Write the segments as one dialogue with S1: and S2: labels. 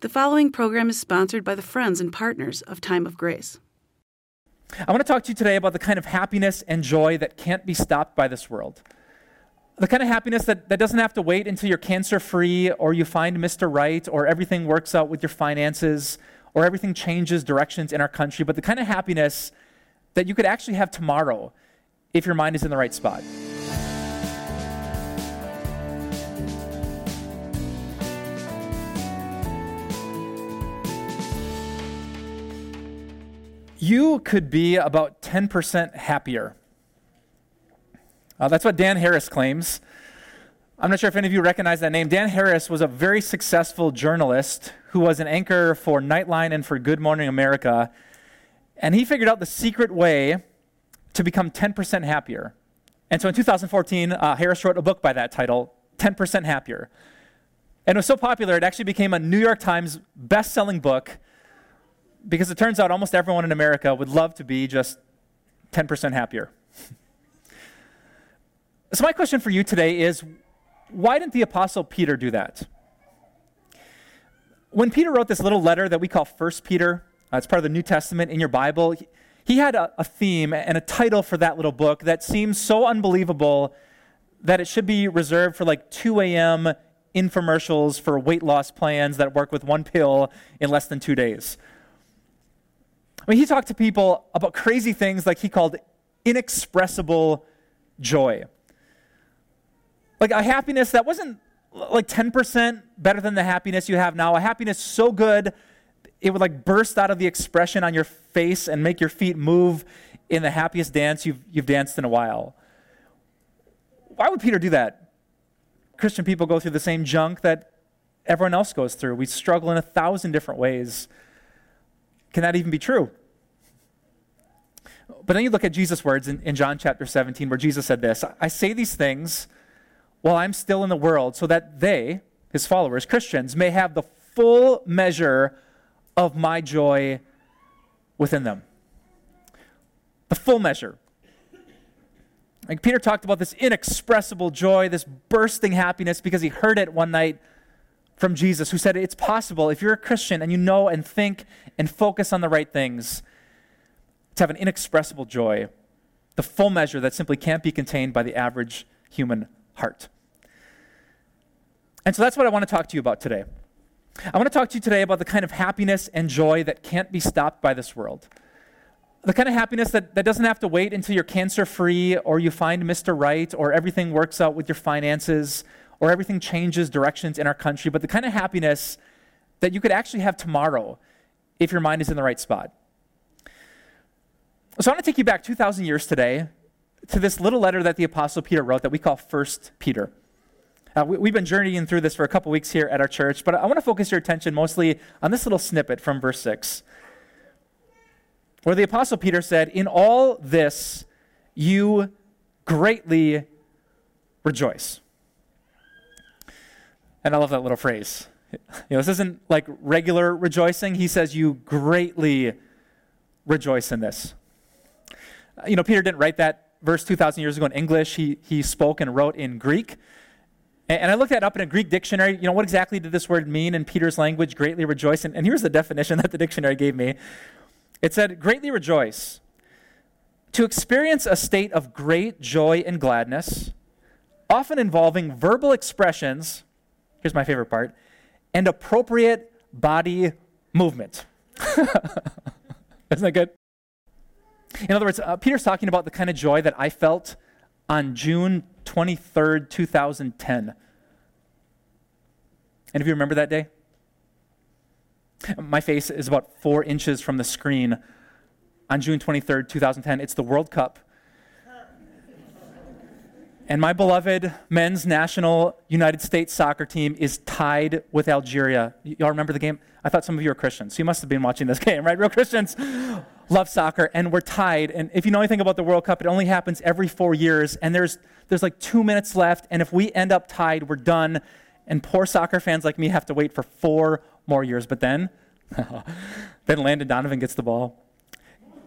S1: The following program is sponsored by the friends and partners of Time of Grace.
S2: I want to talk to you today about the kind of happiness and joy that can't be stopped by this world. The kind of happiness that, that doesn't have to wait until you're cancer free or you find Mr. Right or everything works out with your finances or everything changes directions in our country, but the kind of happiness that you could actually have tomorrow if your mind is in the right spot. You could be about 10% happier. Uh, that's what Dan Harris claims. I'm not sure if any of you recognize that name. Dan Harris was a very successful journalist who was an anchor for Nightline and for Good Morning America. And he figured out the secret way to become 10% happier. And so in 2014, uh, Harris wrote a book by that title, 10% Happier. And it was so popular, it actually became a New York Times best selling book because it turns out almost everyone in America would love to be just 10% happier. so, my question for you today is why didn't the Apostle Peter do that? When Peter wrote this little letter that we call First Peter, uh, it's part of the New Testament in your Bible, he, he had a, a theme and a title for that little book that seems so unbelievable that it should be reserved for like 2 a.m. infomercials for weight loss plans that work with one pill in less than two days. I mean, he talked to people about crazy things like he called inexpressible joy. Like a happiness that wasn't like 10% better than the happiness you have now, a happiness so good it would like burst out of the expression on your face and make your feet move in the happiest dance you've, you've danced in a while. Why would Peter do that? Christian people go through the same junk that everyone else goes through. We struggle in a thousand different ways. Can that even be true? But then you look at Jesus' words in, in John chapter 17, where Jesus said this I say these things while I'm still in the world, so that they, his followers, Christians, may have the full measure of my joy within them. The full measure. Like Peter talked about this inexpressible joy, this bursting happiness, because he heard it one night from Jesus, who said, It's possible if you're a Christian and you know and think and focus on the right things to have an inexpressible joy, the full measure that simply can't be contained by the average human heart. And so that's what I want to talk to you about today. I want to talk to you today about the kind of happiness and joy that can't be stopped by this world. The kind of happiness that, that doesn't have to wait until you're cancer free or you find Mr. Right or everything works out with your finances or everything changes directions in our country, but the kind of happiness that you could actually have tomorrow if your mind is in the right spot. So I want to take you back 2,000 years today to this little letter that the Apostle Peter wrote that we call First Peter. Uh, we, have been journeying through this for a couple weeks here at our church, but I want to focus your attention mostly on this little snippet from verse 6, where the Apostle Peter said, In all this you greatly rejoice. And I love that little phrase. You know, this isn't like regular rejoicing. He says, You greatly rejoice in this. You know, Peter didn't write that verse 2,000 years ago in English. He, he spoke and wrote in Greek. And, and I looked that up in a Greek dictionary. You know, what exactly did this word mean in Peter's language, greatly rejoice? And, and here's the definition that the dictionary gave me it said, greatly rejoice. To experience a state of great joy and gladness, often involving verbal expressions here's my favorite part, and appropriate body movement. Isn't that good? In other words, uh, Peter's talking about the kind of joy that I felt on June 23rd, 2010. And if you remember that day? My face is about four inches from the screen on June 23rd, 2010. It's the World Cup and my beloved men's national United States soccer team is tied with Algeria. Y'all remember the game? I thought some of you are Christians, you must have been watching this game, right? Real Christians love soccer, and we're tied. And if you know anything about the World Cup, it only happens every four years, and there's, there's like two minutes left, and if we end up tied, we're done. And poor soccer fans like me have to wait for four more years. But then, then Landon Donovan gets the ball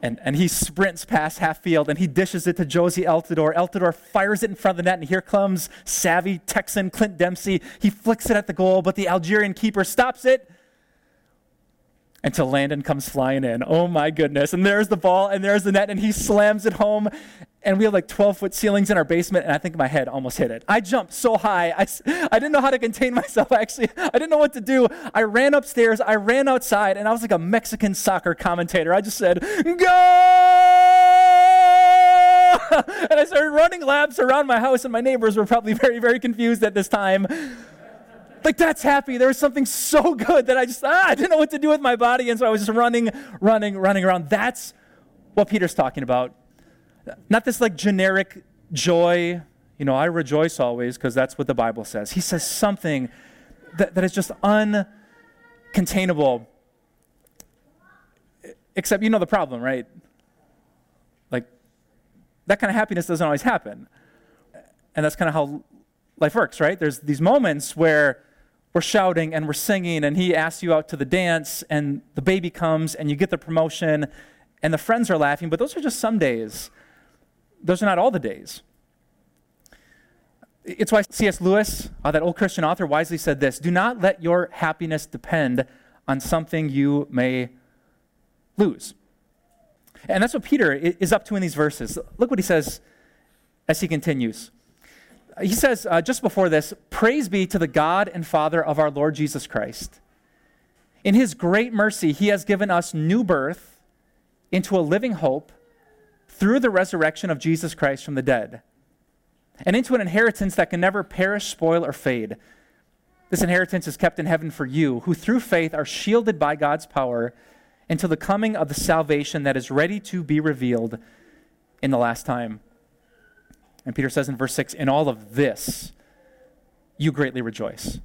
S2: and, and he sprints past half field and he dishes it to Jozy Altidore. Altidore fires it in front of the net, and here comes savvy Texan Clint Dempsey. He flicks it at the goal, but the Algerian keeper stops it until Landon comes flying in. Oh my goodness. And there's the ball, and there's the net, and he slams it home. And we have like 12 foot ceilings in our basement, and I think my head almost hit it. I jumped so high. I, I didn't know how to contain myself, I actually. I didn't know what to do. I ran upstairs, I ran outside, and I was like a Mexican soccer commentator. I just said, Go! and I started running laps around my house, and my neighbors were probably very, very confused at this time. Like, that's happy. There was something so good that I just, ah, I didn't know what to do with my body. And so I was just running, running, running around. That's what Peter's talking about. Not this like generic joy, you know, I rejoice always because that's what the Bible says. He says something that, that is just uncontainable. Except, you know the problem, right? Like, that kind of happiness doesn't always happen. And that's kind of how life works, right? There's these moments where we're shouting and we're singing, and he asks you out to the dance, and the baby comes, and you get the promotion, and the friends are laughing, but those are just some days. Those are not all the days. It's why C.S. Lewis, uh, that old Christian author, wisely said this Do not let your happiness depend on something you may lose. And that's what Peter is up to in these verses. Look what he says as he continues. He says, uh, just before this, Praise be to the God and Father of our Lord Jesus Christ. In his great mercy, he has given us new birth into a living hope through the resurrection of Jesus Christ from the dead, and into an inheritance that can never perish, spoil, or fade. This inheritance is kept in heaven for you, who through faith are shielded by God's power until the coming of the salvation that is ready to be revealed in the last time. And Peter says in verse 6 In all of this, you greatly rejoice.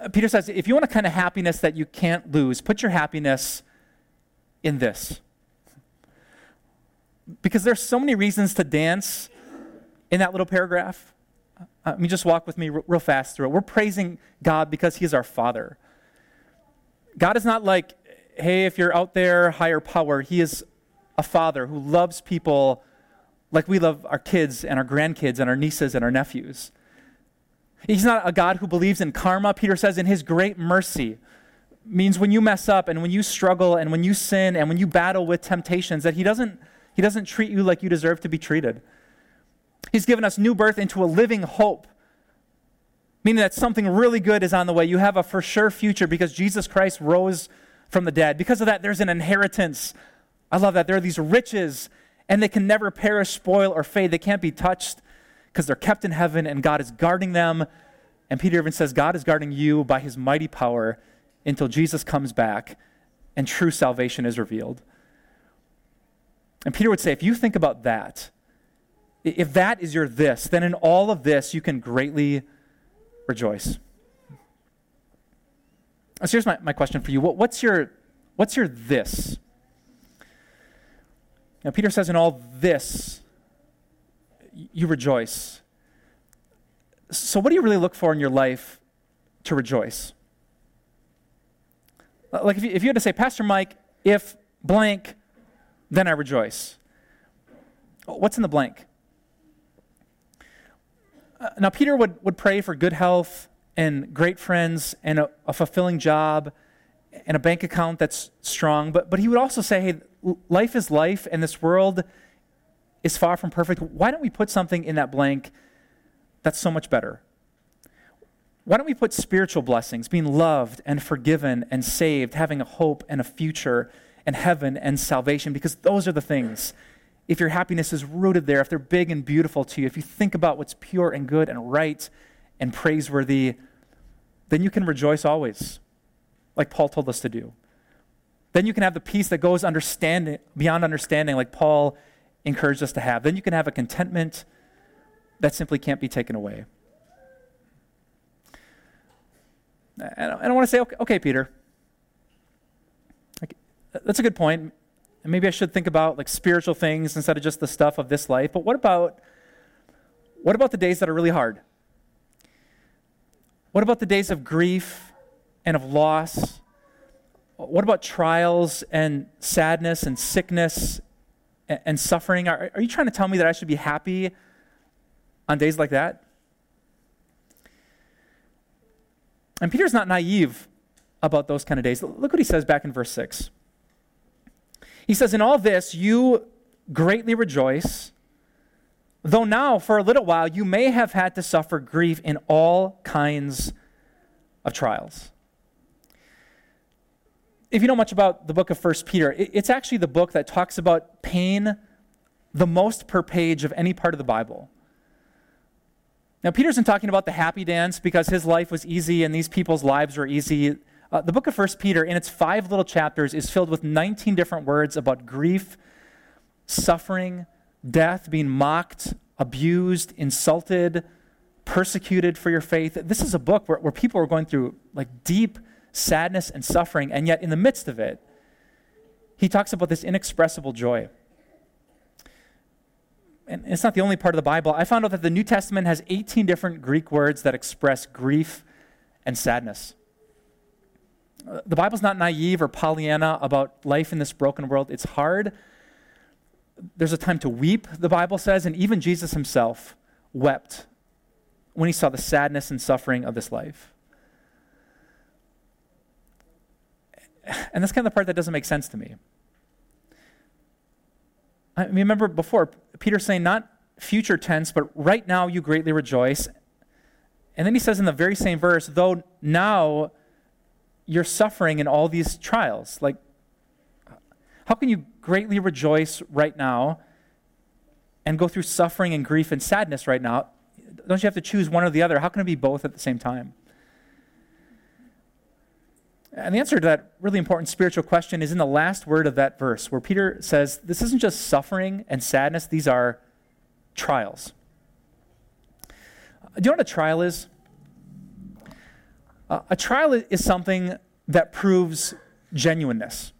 S2: Uh, Peter says, if you want a kind of happiness that you can't lose, put your happiness in this. Because there's so many reasons to dance in that little paragraph. Uh, let me just walk with me real fast through it. We're praising God because He is our Father. God is not like hey, if you're out there, higher power, He is a father who loves people like we love our kids and our grandkids and our nieces and our nephews. He's not a God who believes in karma. Peter says, in His great mercy, means when you mess up and when you struggle and when you sin and when you battle with temptations, that He doesn't, he doesn't treat you like you deserve to be treated. He's given us new birth into a living hope meaning that something really good is on the way. You have a for sure future because Jesus Christ rose from the dead. Because of that, there's an inheritance. I love that. There are these riches, and they can never perish, spoil, or fade. They can't be touched because they're kept in heaven, and God is guarding them. And Peter even says, God is guarding you by his mighty power until Jesus comes back and true salvation is revealed. And Peter would say, if you think about that, if that is your this, then in all of this you can greatly rejoice. So here's my, my question for you. What, what's, your, what's your this? Now, Peter says, in all this, you rejoice. So, what do you really look for in your life to rejoice? Like, if you, if you had to say, Pastor Mike, if blank, then I rejoice. What's in the blank? Uh, now, Peter would, would pray for good health and great friends and a, a, fulfilling job and a bank account that's strong. But, but he would also say, hey, life is life and this world is far from perfect. Why don't we put something in that blank that's so much better? Why don't we put spiritual blessings, being loved and forgiven and saved, having a hope and a future and heaven and salvation? Because those are the things. If your happiness is rooted there, if they're big and beautiful to you, if you think about what's pure and good and right and praiseworthy, then you can rejoice always, like Paul told us to do. Then you can have the peace that goes understanding, beyond understanding, like Paul encouraged us to have. Then you can have a contentment that simply can't be taken away. And I want to say, okay, okay Peter, that's a good point. And maybe I should think about like spiritual things instead of just the stuff of this life. But what about what about the days that are really hard? What about the days of grief and of loss? What about trials and sadness and sickness and, suffering? Are, are you trying to tell me that I should be happy on days like that? And Peter's not naive about those kind of days. Look what he says back in verse 6. He says, In all this you greatly rejoice, though now for a little while you may have had to suffer grief in all kinds of trials. If you know much about the book of First Peter, it's actually the book that talks about pain the most per page of any part of the Bible. Now, Peter isn't talking about the happy dance because his life was easy and these people's lives were easy. Uh, the book of First Peter, in its five little chapters, is filled with 19 different words about grief, suffering, death, being mocked, abused, insulted, persecuted for your faith. This is a book where, where people are going through like deep sadness and suffering, and yet in the midst of it, he talks about this inexpressible joy and it's not the only part of the Bible, I found out that the New Testament has 18 different Greek words that express grief and sadness. The Bible's not naive or Pollyanna about life in this broken world. It's hard. There's a time to weep, the Bible says, and even Jesus himself wept when he saw the sadness and suffering of this life. And that's kind of the part that doesn't make sense to me. I remember before, Peter saying not future tense, but right now you greatly rejoice. And then he says in the very same verse, though now you're suffering in all these trials. Like, how can you greatly rejoice right now and go through suffering and grief and sadness right now? Don't you have to choose one or the other? How can it be both at the same time? And the answer to that really important spiritual question is in the last word of that verse, where Peter says, This isn't just suffering and sadness, these are trials. Do you know what a trial is? Uh, a trial is something that proves genuineness.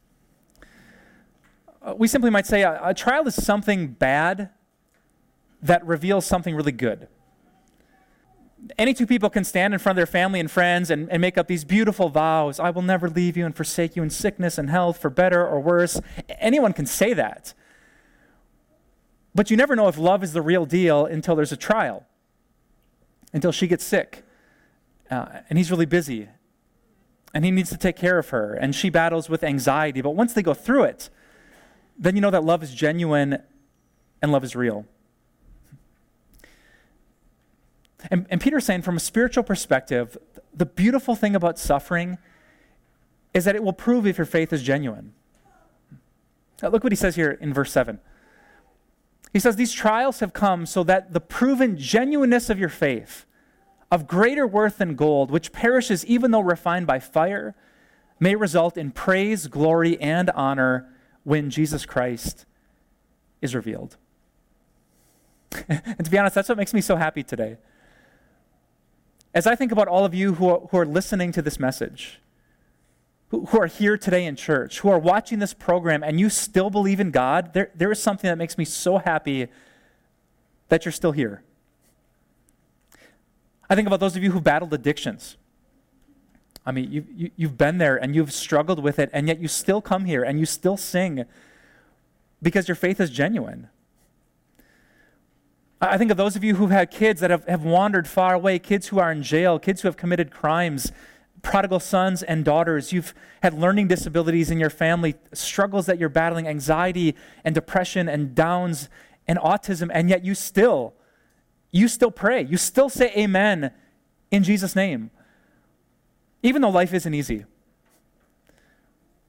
S2: Uh, we simply might say a, a trial is something bad that reveals something really good any two people can stand in front of their family and friends and, and make up these beautiful vows I will never leave you and forsake you in sickness and health, for better or worse. Anyone can say that. But you never know if love is the real deal until there's a trial, until she gets sick. Uh, and he's really busy. And he needs to take care of her. And she battles with anxiety. But once they go through it, then you know that love is genuine and love is real. And, and Peter's saying, from a spiritual perspective, the beautiful thing about suffering is that it will prove if your faith is genuine. Now, look what he says here in verse 7. He says, These trials have come so that the proven genuineness of your faith, of greater worth than gold, which perishes even though refined by fire, may result in praise, glory, and honor when Jesus Christ is revealed. and to be honest, that's what makes me so happy today. As I think about all of you who are, who are listening to this message, who, are here today in church, who are watching this program, and you still believe in God, there, there is something that makes me so happy that you're still here. I think about those of you who battled addictions. I mean, you, you, you've been there and you've struggled with it, and yet you still come here and you still sing because your faith is genuine. I think of those of you who've had kids that have, have wandered far away, kids who are in jail, kids who have committed crimes, prodigal sons and daughters. You've had learning disabilities in your family, struggles that you're battling, anxiety and depression and downs and autism, and yet you still, you still pray. You still say amen in Jesus' name. Even though life isn't easy.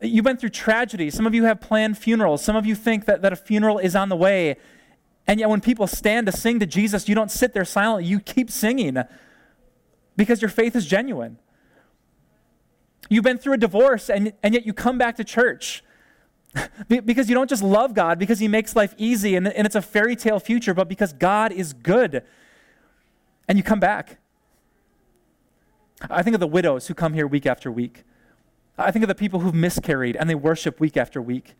S2: You've been through tragedy. Some of you have planned funerals. Some of you think that, that a funeral is on the way and yet, when people stand to sing to Jesus, you don't sit there silently. You keep singing because your faith is genuine. You've been through a divorce, and, and yet you come back to church because you don't just love God because He makes life easy and, and it's a fairy tale future, but because God is good. And you come back. I think of the widows who come here week after week. I think of the people who've miscarried and they worship week after week.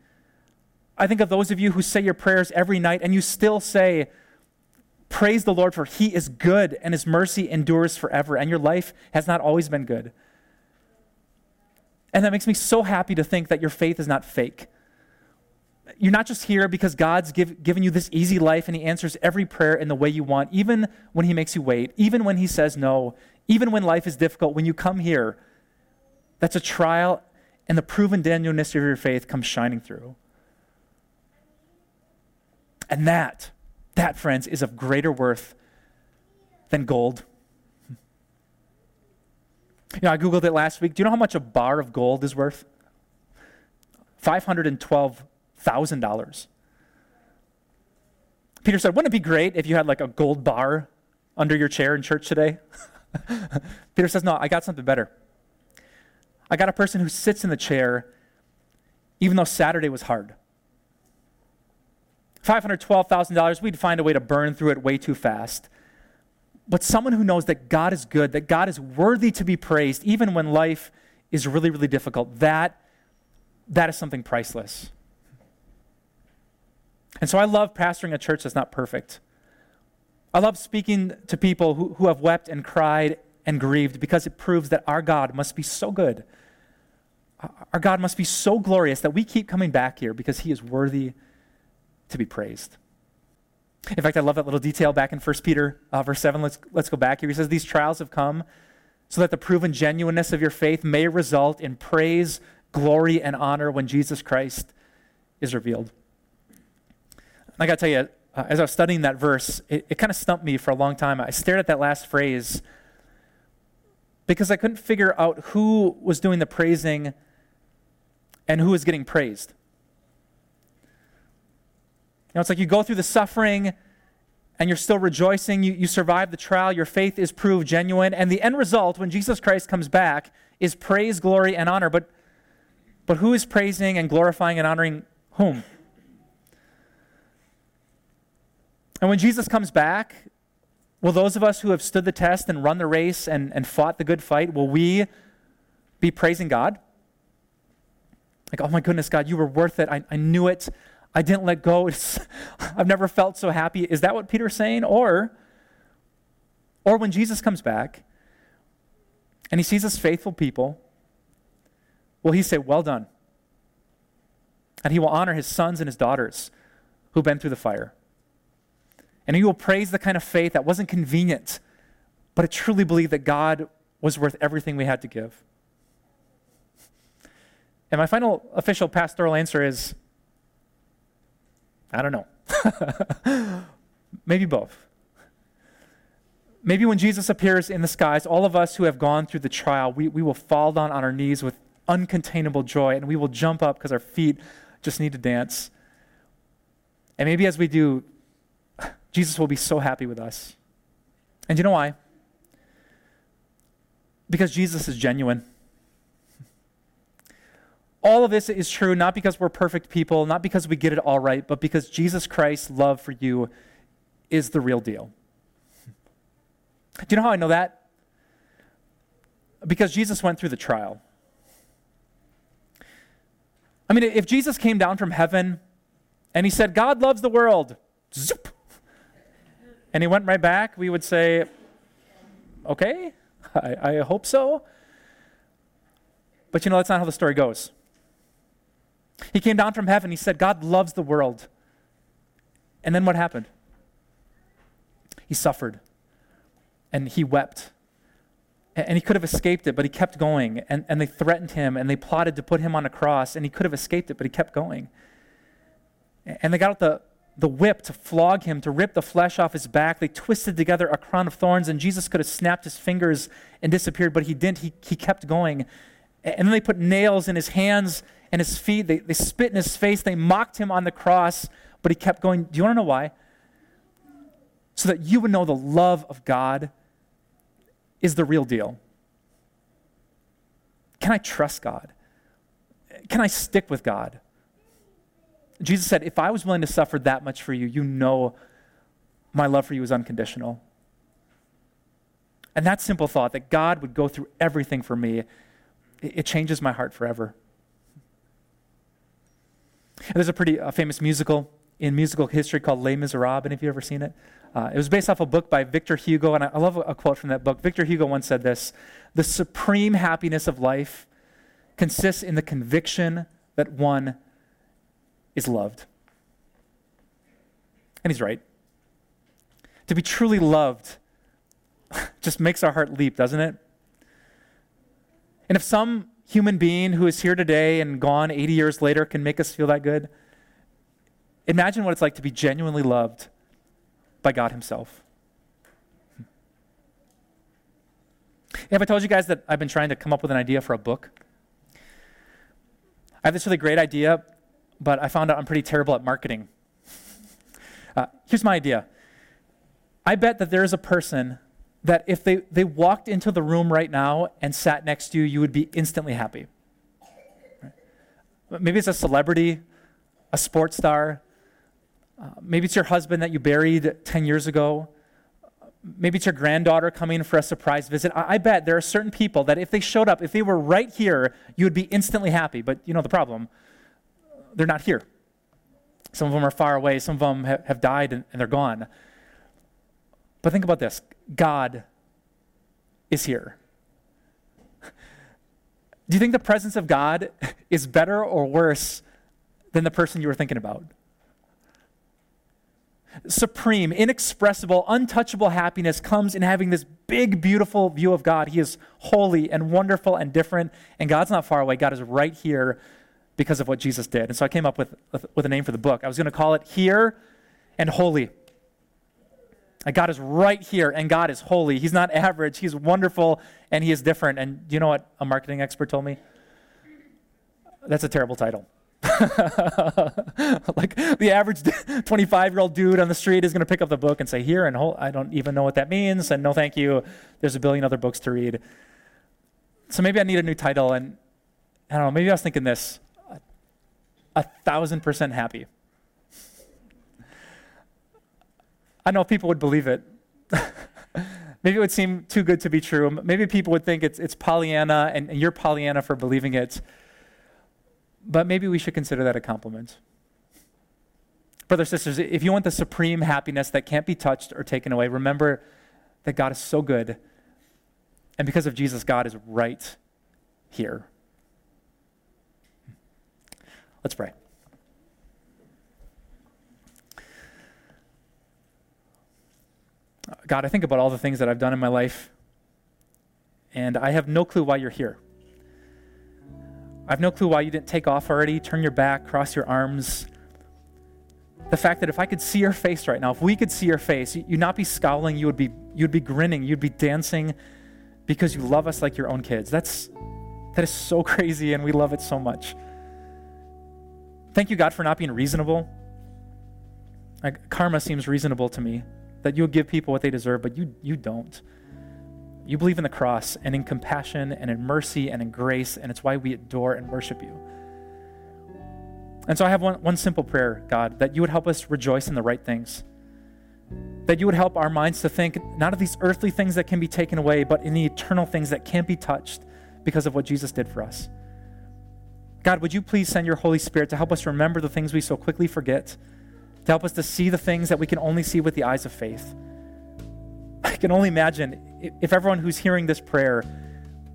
S2: I think of those of you who say your prayers every night and you still say, Praise the Lord, for he is good and his mercy endures forever, and your life has not always been good. And that makes me so happy to think that your faith is not fake. You're not just here because God's give, given you this easy life and he answers every prayer in the way you want, even when he makes you wait, even when he says no, even when life is difficult. When you come here, that's a trial, and the proven genuineness of your faith comes shining through. And that, that, friends, is of greater worth than gold. You know, I Googled it last week. Do you know how much a bar of gold is worth? $512,000. Peter said, Wouldn't it be great if you had like a gold bar under your chair in church today? Peter says, No, I got something better. I got a person who sits in the chair even though Saturday was hard. $512,000, we'd find a way to burn through it way too fast. But someone who knows that God is good, that God is worthy to be praised, even when life is really, really difficult, that, that is something priceless. And so I love pastoring a church that's not perfect. I love speaking to people who, who have wept and cried and grieved because it proves that our God must be so good. Our God must be so glorious that we keep coming back here because he is worthy to be praised. In fact, I love that little detail back in 1 Peter uh, verse 7. Let's, let's go back here. He says, These trials have come so that the proven genuineness of your faith may result in praise, glory, and honor when Jesus Christ is revealed. I got to tell you, uh, as I was studying that verse, it, it kind of stumped me for a long time. I stared at that last phrase because I couldn't figure out who was doing the praising and who was getting praised. Know, it's like you go through the suffering and you're still rejoicing. You, you survive the trial. Your faith is proved genuine. And the end result, when Jesus Christ comes back, is praise, glory, and honor. But, but who is praising and glorifying and honoring whom? And when Jesus comes back, will those of us who have stood the test and run the race and, and fought the good fight, will we be praising God? Like, oh my goodness, God, you were worth it. I, I knew it. I didn't let go. It's, I've never felt so happy. Is that what Peter's saying? Or, or when Jesus comes back and he sees us faithful people, will he say, Well done? And he will honor his sons and his daughters who've been through the fire. And he will praise the kind of faith that wasn't convenient, but it truly believed that God was worth everything we had to give. And my final official pastoral answer is I don't know. Maybe both. Maybe when Jesus appears in the skies, all of us who have gone through the trial, we, we will fall down on our knees with uncontainable joy and we will jump up because our feet just need to dance. And maybe as we do, Jesus will be so happy with us. And you know why? Because Jesus is genuine. All of this is true not because we're perfect people, not because we get it all right, but because Jesus Christ's love for you is the real deal. Do you know how I know that? Because Jesus went through the trial. I mean, if Jesus came down from heaven and he said, God loves the world, zoop, and he went right back, we would say, okay, I, I hope so. But you know, that's not how the story goes. He came down from heaven. He said, God loves the world. And then what happened? He suffered and he wept. And he could have escaped it, but he kept going. And, and they threatened him and they plotted to put him on a cross. And he could have escaped it, but he kept going. And they got out the, the whip to flog him, to rip the flesh off his back. They twisted together a crown of thorns, and Jesus could have snapped his fingers and disappeared, but he didn't. He, he kept going. And then they put nails in his hands and his feet. They, they spit in his face. They mocked him on the cross, but he kept going. Do you want to know why? So that you would know the love of God is the real deal. Can I trust God? Can I stick with God? Jesus said, If I was willing to suffer that much for you, you know my love for you is unconditional. And that simple thought that God would go through everything for me, it, changes my heart forever. And there's a pretty uh, famous musical in musical history called Les Miserables. Of you ever seen it? Uh, it was based off a book by Victor Hugo, and I, I love a quote from that book. Victor Hugo once said this The supreme happiness of life consists in the conviction that one is loved. And he's right. To be truly loved just makes our heart leap, doesn't it? And if some human being who is here today and gone 80 years later can make us feel that good. Imagine what it's like to be genuinely loved by God Himself. Have I told you guys that I've been trying to come up with an idea for a book? I have this really great idea, but I found out I'm pretty terrible at marketing. Uh, here's my idea I bet that there is a person that if they, they walked into the room right now and sat next to you, you would be instantly happy. Maybe it's a celebrity, a sports star. Uh, maybe it's your husband that you buried 10 years ago. Maybe it's your granddaughter coming for a surprise visit. I, I bet there are certain people that if they showed up, if they were right here, you would be instantly happy. But you know the problem they're not here. Some of them are far away, some of them have, have died and, and they're gone. But think about this God is here. Do you think the presence of God is better or worse than the person you were thinking about? Supreme, inexpressible, untouchable happiness comes in having this big, beautiful view of God. He is holy and wonderful and different, and God's not far away. God is right here because of what Jesus did. And so I came up with, with, a name for the book. I was going to call it Here and Holy. God is right here, and God is holy. He's not average. He's wonderful, and He is different. And you know what a marketing expert told me? That's a terrible title. like the average 25 year old dude on the street is going to pick up the book and say, Here and I don't even know what that means, and no thank you. There's a billion other books to read. So maybe I need a new title, and I don't know, maybe I was thinking this a thousand percent happy. I know if people would believe it. Maybe it would seem too good to be true. Maybe people would think it's, it's Pollyanna and, and you're Pollyanna for believing it. But maybe we should consider that a compliment. Brothers, sisters, if you want the supreme happiness that can't be touched or taken away, remember that God is so good. And because of Jesus, God is right here. Let's pray. God, I think about all the things that I've done in my life, and I have no clue why you're here. I have no clue why you didn't take off already, turn your back, cross your arms. The fact that if I could see your face right now, if we could see your face, you'd not be scowling, you would be, you'd be grinning, you'd be dancing because you love us like your own kids. That's, that is so crazy, and we love it so much. Thank you, God, for not being reasonable. Like, karma seems reasonable to me that you'll give people what they deserve, but you, you don't. You believe in the cross and in compassion and in mercy and in grace, and it's why we adore and worship you. And so I have one, one simple prayer, God, that you would help us rejoice in the right things. That you would help our minds to think not of these earthly things that can be taken away, but in the eternal things that can't be touched because of what Jesus did for us. God, would you please send your Holy Spirit to help us remember the things we so quickly forget? To help us to see the things that we can only see with the eyes of faith. I can only imagine if everyone who's hearing this prayer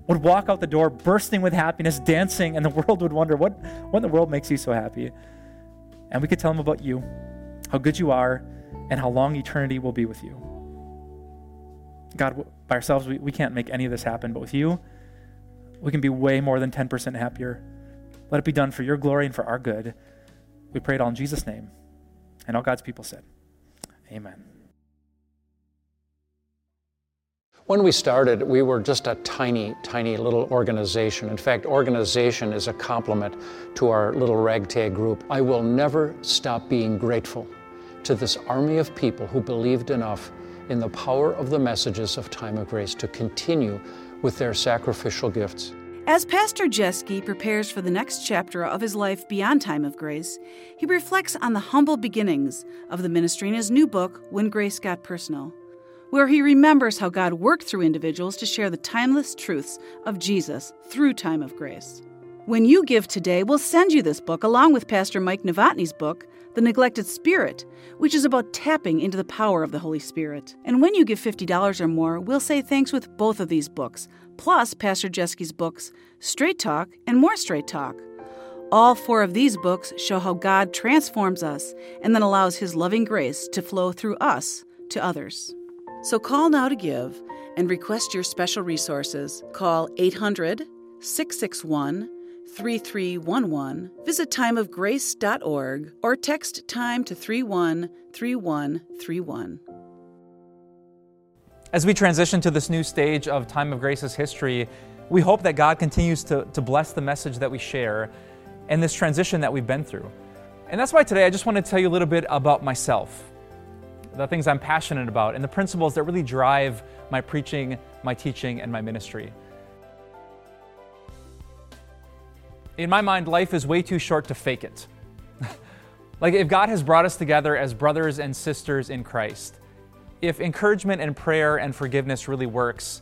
S2: would walk out the door bursting with happiness, dancing, and the world would wonder, what, what in the world makes you so happy? And we could tell them about you, how good you are, and how long eternity will be with you. God, by ourselves, we, we can't make any of this happen, but with you, we can be way more than 10% happier. Let it be done for your glory and for our good. We pray it all in Jesus' name. And all God's people said, Amen.
S3: When we started, we were just a tiny, tiny little organization. In fact, organization is a compliment to our little ragtag group. I will never stop being grateful to this army of people who believed enough in the power of the messages of Time of Grace to continue with their sacrificial gifts.
S1: As Pastor Jeske prepares for the next chapter of his life beyond time of grace, he reflects on the humble beginnings of the ministry in his new book, When Grace Got Personal, where he remembers how God worked through individuals to share the timeless truths of Jesus through time of grace. When you give today, we'll send you this book along with Pastor Mike Novotny's book, The Neglected Spirit, which is about tapping into the power of the Holy Spirit. And when you give $50 or more, we'll say thanks with both of these books, plus Pastor Jeske's books, Straight Talk and More Straight Talk. All four of these books show how God transforms us and then allows His loving grace to flow through us to others. So call now to give and request your special resources. Call 800 661 3311, visit timeofgrace.org, or text time to 313131.
S2: As we transition to this new stage of Time of Grace's history, we hope that God continues to, to bless the message that we share and this transition that we've been through. And that's why today I just want to tell you a little bit about myself, the things I'm passionate about, and the principles that really drive my preaching, my teaching, and my ministry. in my mind, life is way too short to fake it. like, if God has brought us together as brothers and sisters in Christ, if encouragement and prayer and forgiveness really works,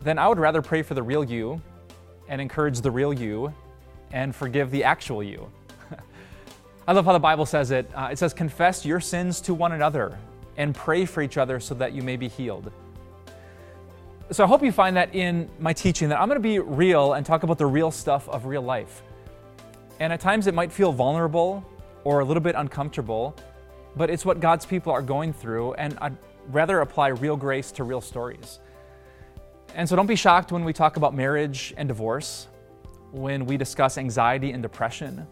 S2: then I would rather pray for the real you and encourage the real you and forgive the actual you. I love how the Bible says it. Uh, it says, Confess your sins to one another and pray for each other so that you may be healed. So I hope you find that in my teaching that I'm going to be real and talk about the real stuff of real life. And at times it might feel vulnerable or a little bit uncomfortable, but it's what God's people are going through, and I'd rather apply real grace to real stories. And so don't be shocked when we talk about marriage and divorce, when we discuss anxiety and depression,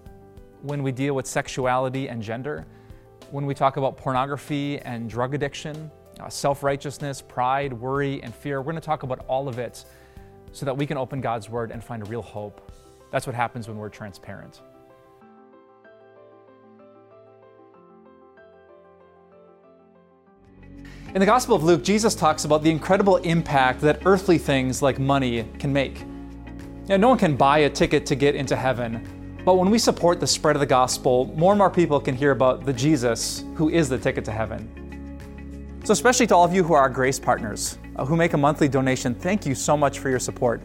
S2: when we deal with sexuality and gender, when we talk about pornography and drug addiction, uh, self righteousness, pride, worry, and fear. We're going to talk about all of it so that we can open God's Word and find real hope. That's what happens when we're transparent. In the Gospel of Luke, Jesus talks about the incredible impact that earthly things like money can make. Now, no one can buy a ticket to get into heaven, but when we support the spread of the gospel, more and more people can hear about the Jesus who is the ticket to heaven. So, especially to all of you who are our Grace partners, uh, who make a monthly donation, thank you so much for your support.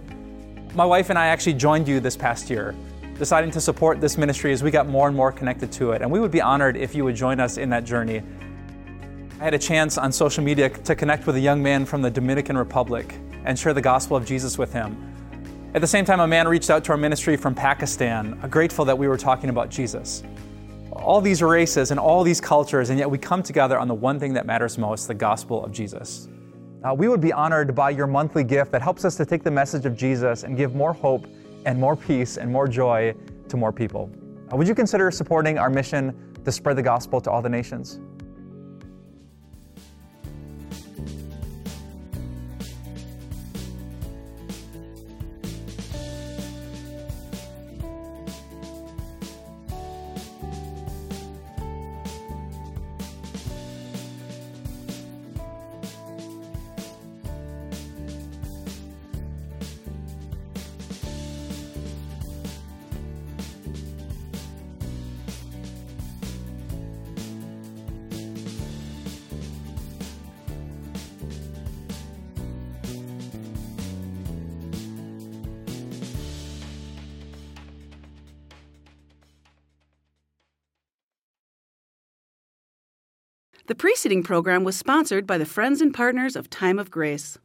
S2: My wife and I actually joined you this past year, deciding to support this ministry as we got more and more connected to it. And we would be honored if you would join us in that journey. I had a chance on social media to connect with a young man from the Dominican Republic and share the gospel of Jesus with him. At the same time, a man reached out to our ministry from Pakistan, grateful that we were talking about Jesus all these races and all these cultures, and yet we come together on the one thing that matters most the gospel of Jesus. Uh, we would be honored by your monthly gift that helps us to take the message of Jesus and give more hope and more peace and more joy to more people. Uh, would you consider supporting our mission to spread the gospel to all the nations?
S1: The preceding program was sponsored by the Friends and Partners of Time of Grace.